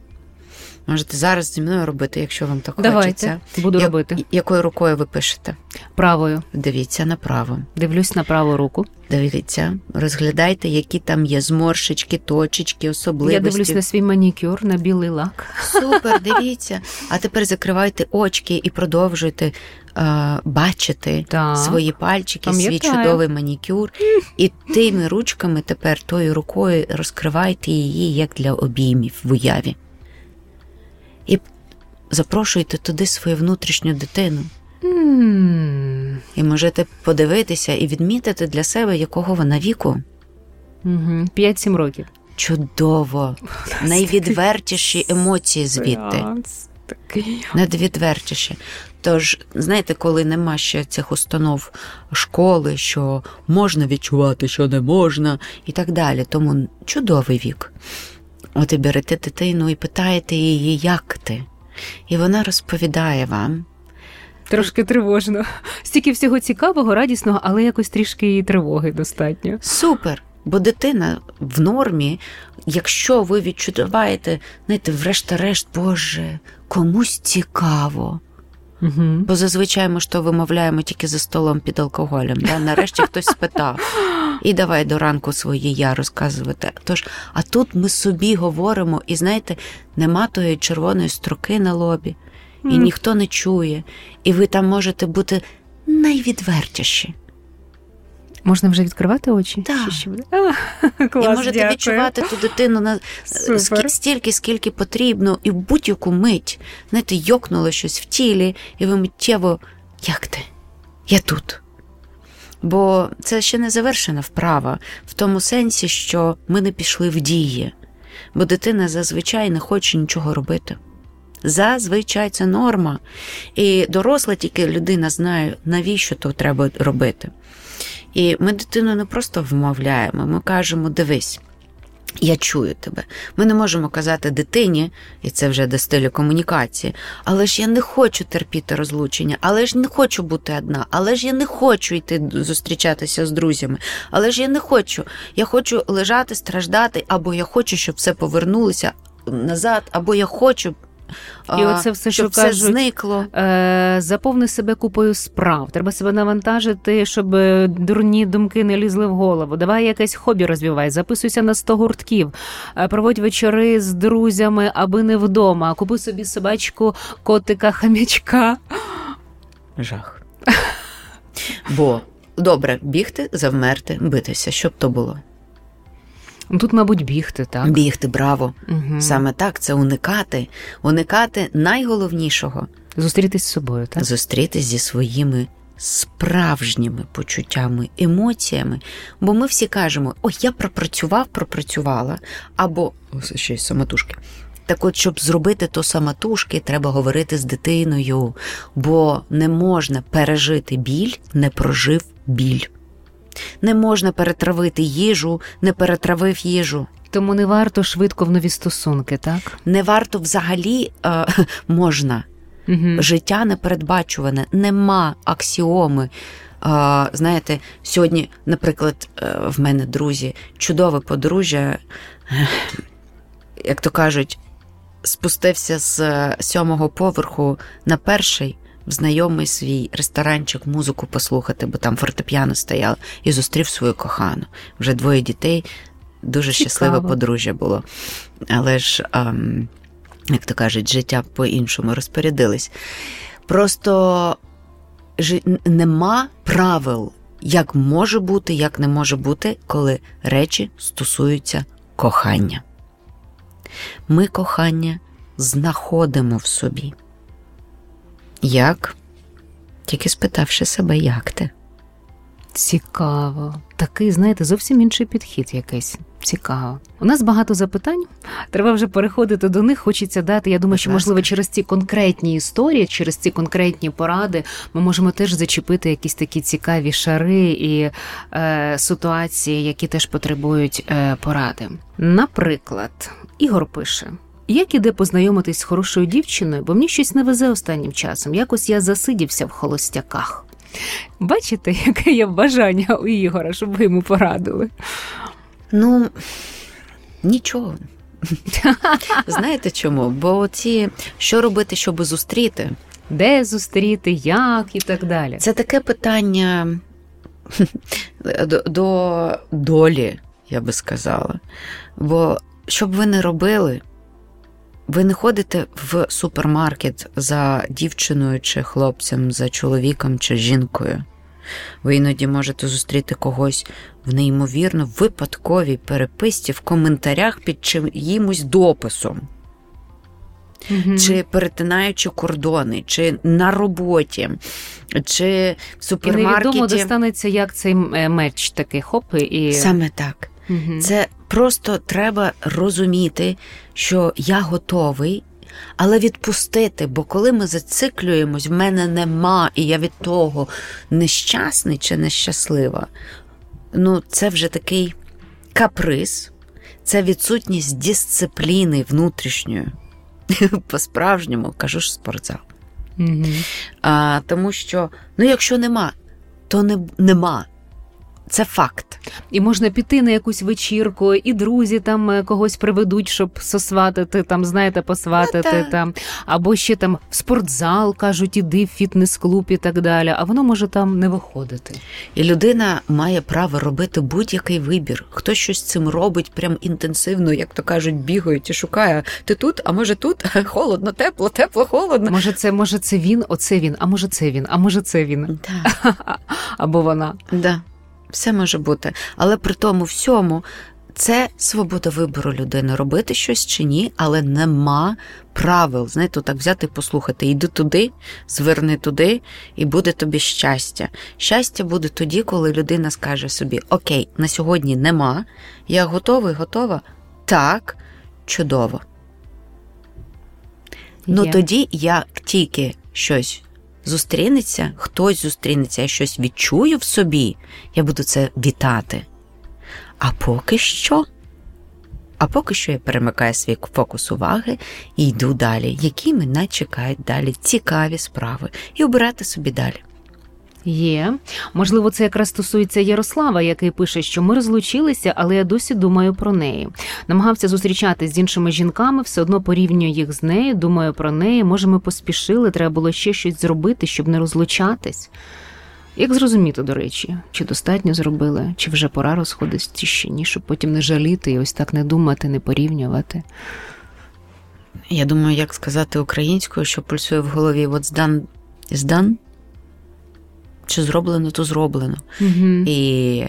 Можете зараз зі мною робити, якщо вам так Давайте, хочеться. Буду Я, робити. Якою рукою ви пишете? Правою. Дивіться направо. Дивлюсь на праву руку. Дивіться, розглядайте, які там є зморшечки, точечки, особливості. Я дивлюсь на свій манікюр, на білий лак. Супер, дивіться. А тепер закривайте очки і продовжуйте е, бачити так. свої пальчики, Пам'ятаю. свій чудовий манікюр. І тими ручками тепер тою рукою розкривайте її як для обіймів в уяві запрошуйте туди свою внутрішню дитину. Mm. І можете подивитися і відмітити для себе, якого вона віку. 5-7 років. Чудово, найвідвертіші емоції звідти. Найвідвертіші. Тож, знаєте, коли нема ще цих установ школи, що можна відчувати, що не можна, і так далі. Тому чудовий вік. От і берете дитину і питаєте її, як ти? І вона розповідає вам. Трошки тривожно. Стільки всього цікавого, радісного, але якось трішки і тривоги достатньо. Супер! Бо дитина в нормі, якщо ви відчуваєте, знаєте, врешті-решт, Боже, комусь цікаво. Угу. Бо зазвичай ми ж то вимовляємо тільки за столом під алкоголем. Да? Нарешті хтось спитав. І давай до ранку своє я розказувати. Тож, а тут ми собі говоримо, і знаєте, нема тої червоної строки на лобі, і mm. ніхто не чує, і ви там можете бути найвідвертіші. Можна вже відкривати очі? Так. Ще А, клас, І можете дякую. відчувати ту дитину на Супер. стільки, скільки потрібно, і в будь-яку мить знаєте, йокнуло щось в тілі, і ви миттєво як ти? Я тут. Бо це ще не завершена вправа в тому сенсі, що ми не пішли в дії, бо дитина зазвичай не хоче нічого робити. Зазвичай це норма. І доросла тільки людина знає, навіщо то треба робити. І ми дитину не просто вмовляємо, ми кажемо: дивись, я чую тебе. Ми не можемо казати дитині, і це вже до стилю комунікації, але ж я не хочу терпіти розлучення, але ж не хочу бути одна, але ж я не хочу йти зустрічатися з друзями, але ж я не хочу. Я хочу лежати, страждати, або я хочу, щоб все повернулося назад, або я хочу і оце все, щоб що кажуть, зникло. Е, заповни себе купою справ. Треба себе навантажити, щоб дурні думки не лізли в голову. Давай якесь хобі розвивай, записуйся на 100 гуртків, е, проводь вечори з друзями, аби не вдома. Купи собі собачку, котика, хам'ячка. Жах. Бо добре бігти, завмерти, битися, щоб то було. Ну, тут, мабуть, бігти, так? Бігти, браво. Угу. Саме так, це уникати, уникати найголовнішого зустрітись з собою, так? Зустрітись зі своїми справжніми почуттями, емоціями. Бо ми всі кажемо: ой, я пропрацював, пропрацювала, або ось ще й самотужки. Так от, щоб зробити то самотужки, треба говорити з дитиною, бо не можна пережити біль, не прожив біль. Не можна перетравити їжу, не перетравив їжу. Тому не варто швидко в нові стосунки, так? Не варто взагалі е, можна. Угу. Життя непередбачуване, нема аксіоми. Е, знаєте, сьогодні, наприклад, е, в мене друзі, чудове подружжя, як то кажуть, спустився з сьомого поверху на перший в знайомий свій ресторанчик музику послухати, бо там фортепіано стояло, і зустрів свою кохану. Вже двоє дітей, дуже Цікаво. щасливе подружжя було. Але ж, ем, як то кажуть, життя по-іншому розпорядились. Просто ж, нема правил, як може бути, як не може бути, коли речі стосуються кохання. Ми кохання знаходимо в собі. Як? Тільки спитавши себе, як ти? Цікаво. Такий, знаєте, зовсім інший підхід якийсь. Цікаво. У нас багато запитань. Треба вже переходити до них. Хочеться дати. Я думаю, що можливо через ці конкретні історії, через ці конкретні поради, ми можемо теж зачепити якісь такі цікаві шари і е, ситуації, які теж потребують е, поради. Наприклад, Ігор пише. Як іде познайомитись з хорошою дівчиною, бо мені щось не везе останнім часом. Якось я засидівся в холостяках. Бачите, яке є бажання у Ігора, щоб ви йому порадили? Ну, нічого. Знаєте чому? Бо ці що робити, щоб зустріти? Де зустріти, як і так далі. Це таке питання до, до долі, я би сказала. Бо що б ви не робили, ви не ходите в супермаркет за дівчиною чи хлопцем, за чоловіком чи жінкою. Ви іноді можете зустріти когось в неймовірно випадковій переписці в коментарях під чиїмось дописом, угу. чи перетинаючи кордони, чи на роботі, чи в супермаркеті. І невідомо достанеться, як цей е, меч такий хоп і. Саме так. Угу. Це просто треба розуміти, що я готовий, але відпустити, бо коли ми зациклюємось, в мене нема, і я від того нещасний чи нещаслива, ну це вже такий каприз, це відсутність дисципліни внутрішньої. По-справжньому кажу ж спортзал. Mm-hmm. А, Тому що, ну, якщо нема, то не, нема. Це факт. І можна піти на якусь вечірку, і друзі там е, когось приведуть, щоб сосватити, там, знаєте, посватити ну, там, або ще там в спортзал кажуть, іди в фітнес-клуб і так далі. А воно може там не виходити. І людина має право робити будь-який вибір. Хтось щось цим робить прям інтенсивно, як то кажуть, бігають і шукає. Ти тут, а може тут холодно, тепло, тепло, холодно. Може, це може це він, оце він, а може це він, а може це він. Да. Або вона. Да. Все може бути. Але при тому всьому це свобода вибору людини, робити щось чи ні, але нема правил. Знаєте, так взяти і послухати. Йди туди, зверни туди, і буде тобі щастя. Щастя буде тоді, коли людина скаже собі: Окей, на сьогодні нема, я готовий, готова. Так, чудово. Ну тоді як тільки щось зустрінеться, хтось зустрінеться, я щось відчую в собі, я буду це вітати. А поки що, а поки що я перемикаю свій фокус уваги і йду далі, які мене чекають далі цікаві справи, і обирати собі далі. Є. Можливо, це якраз стосується Ярослава, який пише, що ми розлучилися, але я досі думаю про неї. Намагався зустрічатися з іншими жінками, все одно порівнюю їх з нею, думаю про неї. Може, ми поспішили, треба було ще щось зробити, щоб не розлучатись. Як зрозуміти, до речі, чи достатньо зробили, чи вже пора розходитись ще ні, щоб потім не жаліти і ось так не думати, не порівнювати. Я думаю, як сказати українською, що пульсує в голові done is done чи зроблено, то зроблено. Угу. І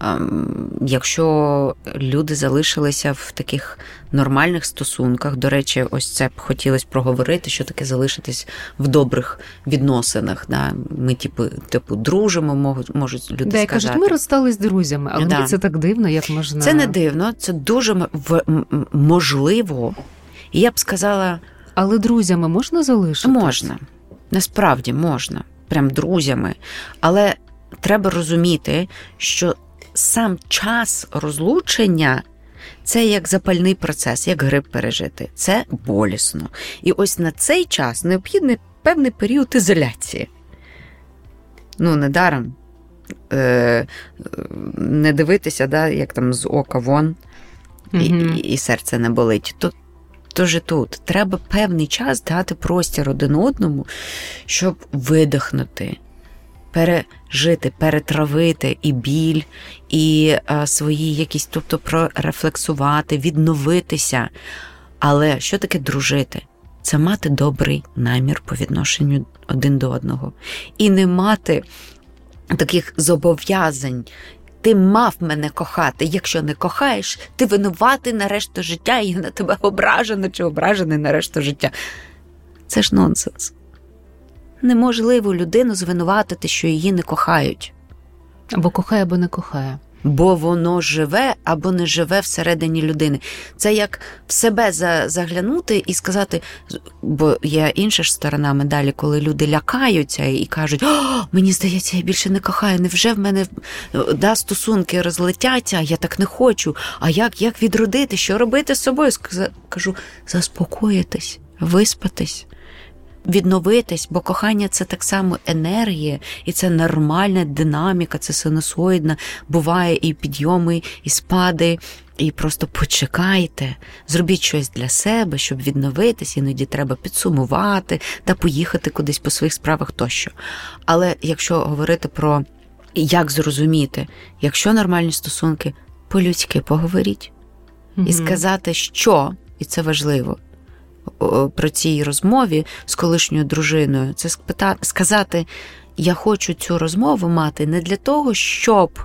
ем, якщо люди залишилися в таких нормальних стосунках, до речі, ось це б хотілося проговорити, що таке залишитись в добрих відносинах. Да? Ми, типу, типу, дружимо, можуть, можуть люди да, сказати. кажуть, ми розстались з друзями, але да. це так дивно, як можна. Це не дивно, це дуже можливо. І я б сказала. Але друзями можна залишити? Можна. Насправді можна прям друзями. Але треба розуміти, що сам час розлучення. Це як запальний процес, як грип пережити. Це болісно. І ось на цей час необхідний певний період ізоляції. Ну, недаром е, не дивитися, да, як там з ока вон, і, і, і серце не болить. То, Тож і тут треба певний час дати простір один одному, щоб видихнути, пережити, перетравити і біль, і а, свої якісь, тобто прорефлексувати, відновитися. Але що таке дружити? Це мати добрий намір по відношенню один до одного. І не мати таких зобов'язань. Ти мав мене кохати. Якщо не кохаєш, ти винуватий на решту життя і на тебе ображено чи ображений на решту життя. Це ж нонсенс неможливо людину звинуватити, що її не кохають. Або кохає, або не кохає. Бо воно живе або не живе всередині людини. Це як в себе заглянути і сказати, бо є інша ж сторона медалі, коли люди лякаються і кажуть: О, мені здається, я більше не кохаю. Невже в мене да, стосунки розлетяться, я так не хочу. А як як відродити, що робити з собою? Кажу, заспокоїтись, виспатись відновитись, бо кохання це так само енергія, і це нормальна динаміка, це синусоїдна. Буває і підйоми, і спади. І просто почекайте, зробіть щось для себе, щоб відновитись, іноді треба підсумувати та поїхати кудись по своїх справах тощо. Але якщо говорити про як зрозуміти, якщо нормальні стосунки, по-людськи поговоріть mm і сказати, що, і це важливо, при цій розмові з колишньою дружиною, це сказати: я хочу цю розмову мати не для того, щоб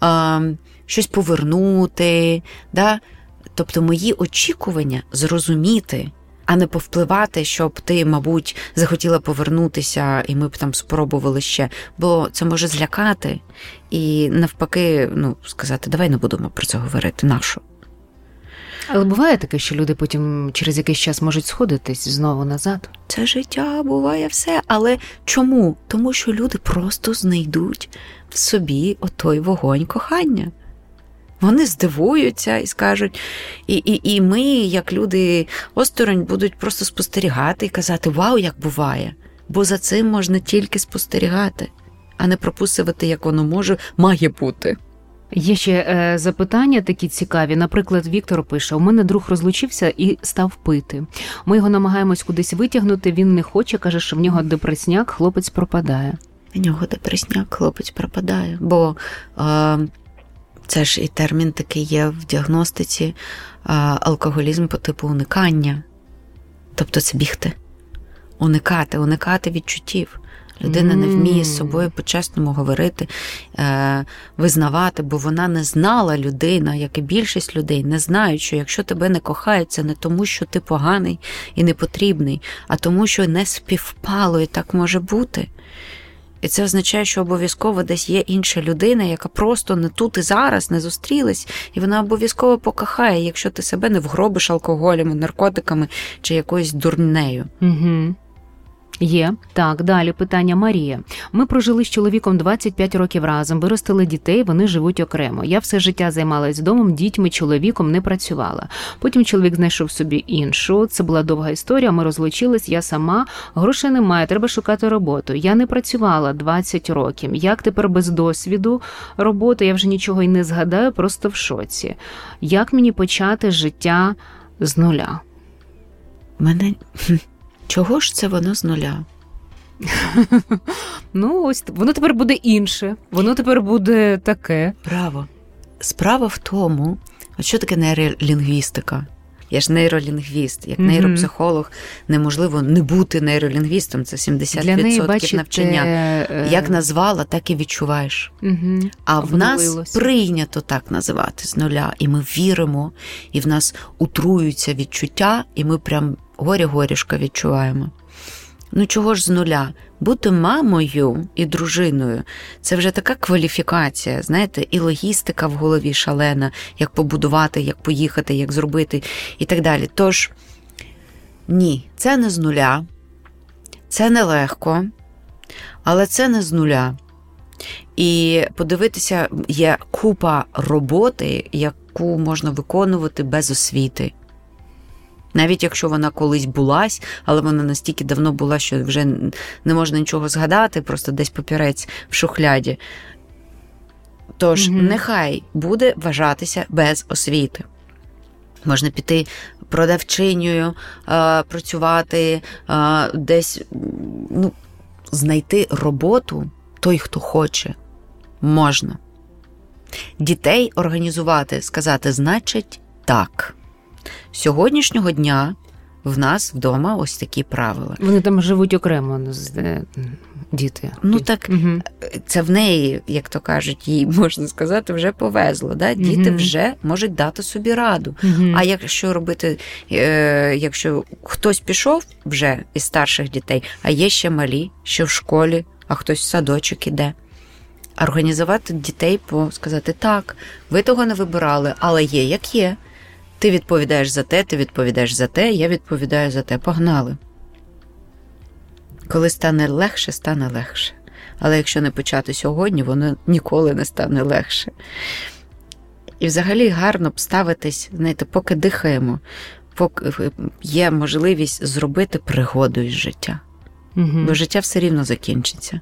а, щось повернути, да? тобто мої очікування зрозуміти. А не повпливати, щоб ти, мабуть, захотіла повернутися, і ми б там спробували ще, бо це може злякати і навпаки, ну сказати, давай не будемо про це говорити. Нашу. Але буває таке, що люди потім через якийсь час можуть сходитись знову назад. Це життя буває все. Але чому? Тому що люди просто знайдуть в собі отой вогонь кохання. Вони здивуються і скажуть, і і, і ми, як люди осторонь, будуть просто спостерігати і казати Вау, як буває! Бо за цим можна тільки спостерігати, а не пропустити, як воно може, має бути. Є ще е, запитання такі цікаві. Наприклад, Віктор пише: у мене друг розлучився і став пити. Ми його намагаємось кудись витягнути. Він не хоче, каже, що в нього депресняк, хлопець пропадає. В нього депресняк, хлопець пропадає. Бо е, це ж і термін такий є в діагностиці е, алкоголізм по типу уникання. Тобто це бігти, уникати, уникати відчуттів. Людина не вміє з собою по-чесному говорити, е, визнавати, бо вона не знала людина, як і більшість людей, не знають, що якщо тебе не кохають, це не тому, що ти поганий і не потрібний, а тому, що не співпало, і так може бути. І це означає, що обов'язково десь є інша людина, яка просто не тут і зараз не зустрілась, і вона обов'язково покохає, якщо ти себе не вгробиш алкоголем, наркотиками чи якоюсь дурнею. Угу. Є так, далі питання Марія. Ми прожили з чоловіком 25 років разом, виростили дітей, вони живуть окремо. Я все життя займалась домом, дітьми, чоловіком не працювала. Потім чоловік знайшов собі іншу. Це була довга історія. Ми розлучились. Я сама грошей немає, треба шукати роботу. Я не працювала 20 років. Як тепер без досвіду роботи? Я вже нічого й не згадаю, просто в шоці. Як мені почати життя з нуля? Мене Чого ж це воно з нуля? Ну, ось воно тепер буде інше, воно тепер буде таке. Право. Справа в тому, от що таке нейролінгвістика? Я ж нейролінгвіст, як mm-hmm. нейропсихолог, неможливо не бути нейролінгвістом. Це 70% Для неї, бачите, навчання. Е, як назвала, так і відчуваєш. Mm-hmm. А в нас прийнято так називати з нуля, і ми віримо, і в нас утруються відчуття, і ми прям горі-горішка відчуваємо. Ну, чого ж з нуля? Бути мамою і дружиною це вже така кваліфікація, знаєте, і логістика в голові шалена, як побудувати, як поїхати, як зробити і так далі. Тож, ні, це не з нуля, це не легко, але це не з нуля. І подивитися, є купа роботи, яку можна виконувати без освіти. Навіть якщо вона колись булась, але вона настільки давно була, що вже не можна нічого згадати, просто десь папірець в шухляді. Тож, mm нехай буде вважатися без освіти. Можна піти продавчинею, працювати десь, ну, знайти роботу той, хто хоче, можна. Дітей організувати, сказати, значить, так. Сьогоднішнього дня в нас вдома ось такі правила. Вони там живуть окремо діти. Ну так угу. це в неї, як то кажуть, їй можна сказати, вже повезло. Да? Діти угу. вже можуть дати собі раду. Угу. А якщо робити, е, якщо хтось пішов вже із старших дітей, а є ще малі, що в школі, а хтось в садочок іде. Організувати дітей, по сказати так, ви того не вибирали, але є як є. Ти відповідаєш за те, ти відповідаєш за те, я відповідаю за те. Погнали. Коли стане легше, стане легше. Але якщо не почати сьогодні, воно ніколи не стане легше. І взагалі гарно б ставитись, знаєте, поки дихаємо, поки є можливість зробити пригоду із життя. Угу. Бо життя все рівно закінчиться.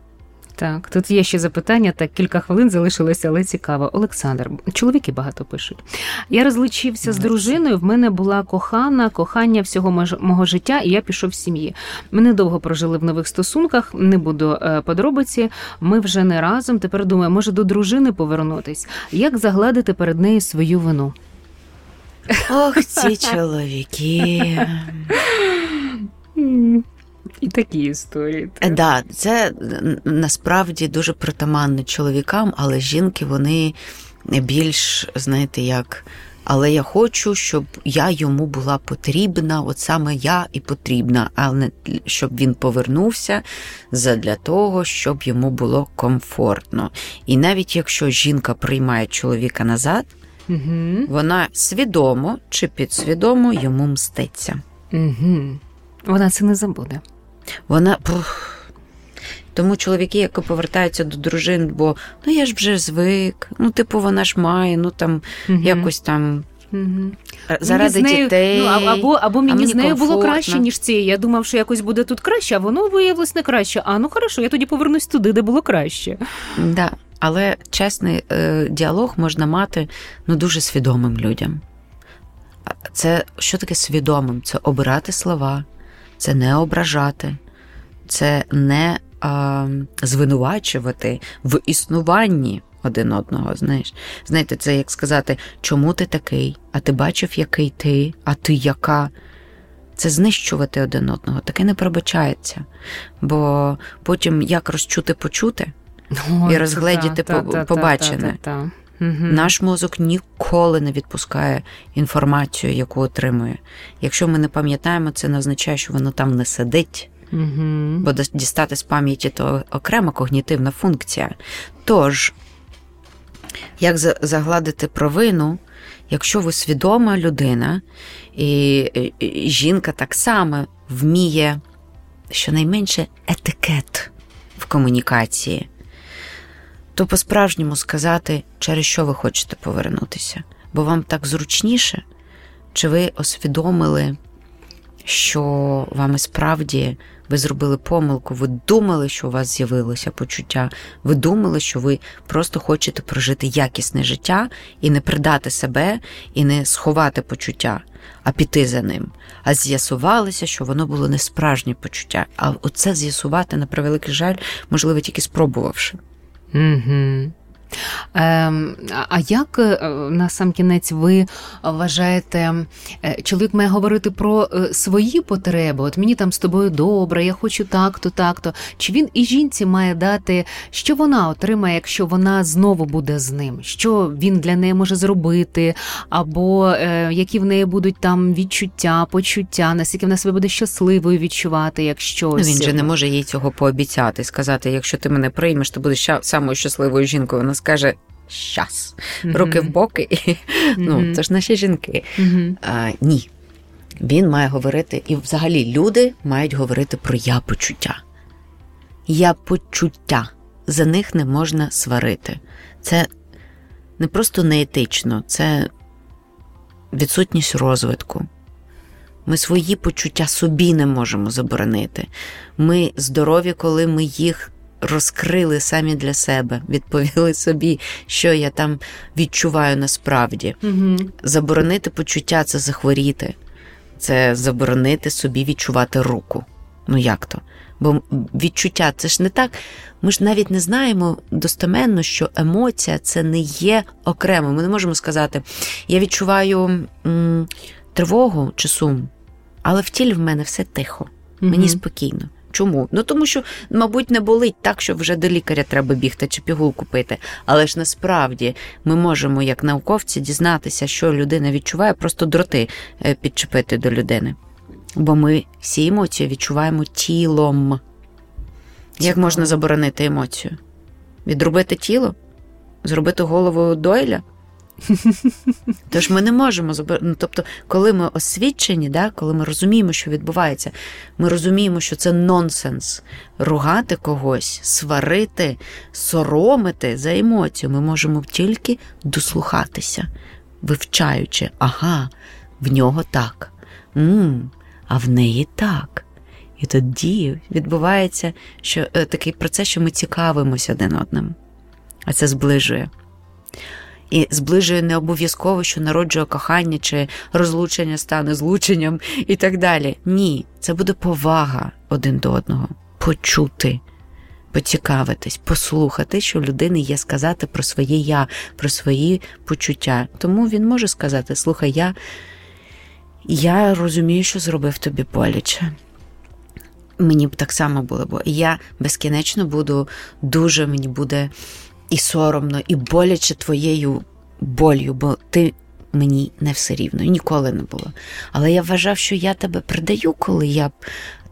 Так, тут є ще запитання, так кілька хвилин залишилося, але цікаво. Олександр, чоловіки багато пишуть. Я розлучився з дружиною. В мене була кохана, кохання всього мого життя, і я пішов з сім'ї. Ми недовго прожили в нових стосунках, не буду е, подробиці. Ми вже не разом. Тепер думаю, може до дружини повернутись. Як загладити перед нею свою вину? Ох, ці чоловіки. І такі історії. Так, е, да, це насправді дуже притаманно чоловікам, але жінки вони більш, знаєте, як. Але я хочу, щоб я йому була потрібна, от саме я і потрібна, а не щоб він повернувся для того, щоб йому було комфортно. І навіть якщо жінка приймає чоловіка назад, угу. вона свідомо чи підсвідомо йому мститься. Угу. Вона це не забуде. Вона. Тому чоловіки, які повертаються до дружин, бо ну я ж вже звик, ну, типу, вона ж має, ну там угу. якось там. Угу. Заради нею, дітей. Ну, Або або мені, мені з нею комфортно. було краще, ніж цією. Я думав, що якось буде тут краще, а воно виявилось не краще. А ну хорошо, я тоді повернусь туди, де було краще. Да. Але чесний е, діалог можна мати ну, дуже свідомим людям. Це що таке свідомим? Це обирати слова, це не ображати, це не а, звинувачувати в існуванні один одного. Знаєш, знаєте, це як сказати, чому ти такий, а ти бачив, який ти, а ти яка. Це знищувати один одного, таке не пробачається. Бо потім як розчути почути і розгледіти та, та, побачене. Та, Угу. Наш мозок ніколи не відпускає інформацію, яку отримує. Якщо ми не пам'ятаємо, це не означає, що воно там не сидить. Угу. Бо дістати з пам'яті то окрема когнітивна функція. Тож, як загладити провину, якщо ви свідома людина, і жінка так само вміє щонайменше етикет в комунікації то по-справжньому сказати, через що ви хочете повернутися, бо вам так зручніше, чи ви усвідомили, що вам і справді ви зробили помилку, ви думали, що у вас з'явилося почуття, ви думали, що ви просто хочете прожити якісне життя і не придати себе, і не сховати почуття, а піти за ним. А з'ясувалося, що воно було не справжнє почуття. А оце з'ясувати, на превеликий жаль, можливо, тільки спробувавши. Угу. Ем, а як е, на сам кінець ви вважаєте, е, чоловік має говорити про е, свої потреби? От мені там з тобою добре, я хочу так-то, так-то. Чи він і жінці має дати, що вона отримає, якщо вона знову буде з ним? Що він для неї може зробити, або які в неї будуть там відчуття, почуття, наскільки вона себе буде щасливою відчувати, якщо ну, він же не може їй цього пообіцяти, сказати: якщо ти мене приймеш, то будеш самою щасливою жінкою. Вона скаже щас, руки в боки. Ну, це ж наші жінки. А, Ні. Він має говорити, і взагалі люди мають говорити про я почуття. Я почуття. за них не можна сварити. Це не просто неетично, це відсутність розвитку. Ми свої почуття собі не можемо заборонити. Ми здорові, коли ми їх розкрили самі для себе, відповіли собі, що я там відчуваю насправді. Угу. Заборонити почуття це захворіти, це заборонити собі відчувати руку. Ну як то? Бо відчуття це ж не так. Ми ж навіть не знаємо достеменно, що емоція це не є окремо. Ми не можемо сказати, я відчуваю м, тривогу чи сум, але в тілі в мене все тихо, мені спокійно. Чому? Ну тому що, мабуть, не болить так, що вже до лікаря треба бігти чи пігулку пити. Але ж насправді ми можемо, як науковці, дізнатися, що людина відчуває, просто дроти е, підчепити до людини. Бо ми всі емоції відчуваємо тілом. Як можна заборонити емоцію? Відробити тіло? Зробити голову дойля? Тож ми не можемо ну, Тобто, коли ми освічені, да, коли ми розуміємо, що відбувається, ми розуміємо, що це нонсенс. Ругати когось, сварити, соромити за емоцію. Ми можемо тільки дослухатися, вивчаючи, ага, в нього так, М, а в неї так. І тоді відбувається що, е, такий процес, що ми цікавимося один одним, а це зближує і зближує не обов'язково, що народжує кохання чи розлучення стане злученням і так далі. Ні, це буде повага один до одного, почути. Поцікавитись, послухати, що в людини є сказати про своє я, про свої почуття. Тому він може сказати: Слухай, я я розумію, що зробив тобі боляче. Мені б так само було, бо я безкінечно буду дуже мені буде і соромно, і боляче твоєю болью, бо ти мені не все рівно ніколи не було. Але я вважав, що я тебе придаю, коли я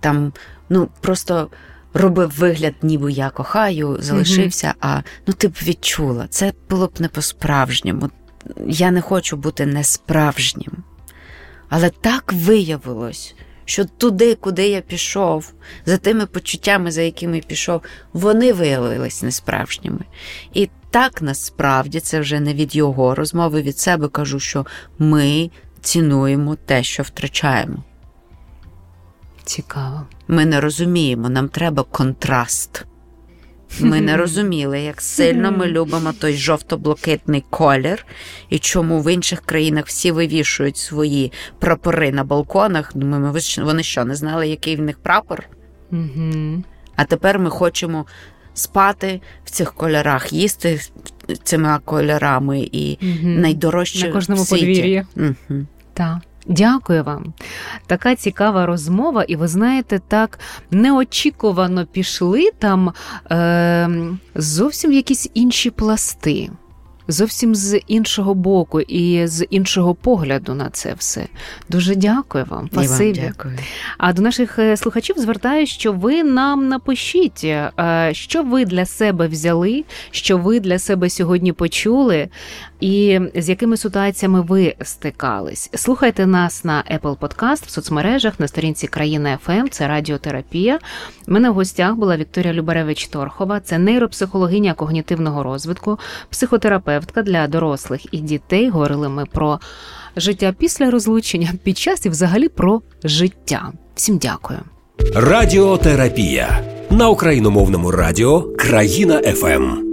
там ну просто робив вигляд, ніби я кохаю, залишився, mm а ну ти б відчула, це було б не по-справжньому. Я не хочу бути несправжнім. Але так виявилось, що туди, куди я пішов, за тими почуттями, за якими пішов, вони виявились несправжніми. І так насправді це вже не від його розмови від себе кажу, що ми цінуємо те, що втрачаємо. Цікаво. Ми не розуміємо, нам треба контраст. Ми не розуміли, як сильно ми любимо той жовто-блакитний колір, і чому в інших країнах всі вивішують свої прапори на балконах. Думаємо, вони що, не знали, який в них прапор? А тепер ми хочемо спати в цих кольорах, їсти цими кольорами і найдорожче на кожному в світі. подвір'ї. Так. Дякую вам. Така цікава розмова, і ви знаєте, так неочікувано пішли там е, зовсім якісь інші пласти зовсім з іншого боку і з іншого погляду на це все. Дуже дякую вам. Спасибі. дякую. А до наших е, слухачів звертаю, що ви нам напишіть, е, що ви для себе взяли, що ви для себе сьогодні почули, і з якими ситуаціями ви стикались. Слухайте нас на Apple Podcast, в соцмережах на сторінці країни ФМ, це радіотерапія. У мене в гостях була Вікторія Любаревич Торхова, це нейропсихологиня когнітивного розвитку, психотерапевтка для дорослих і дітей. Говорили ми про життя після розлучення, під час і взагалі про життя. Всім дякую. Радіотерапія на україномовному радіо Країна ФМ.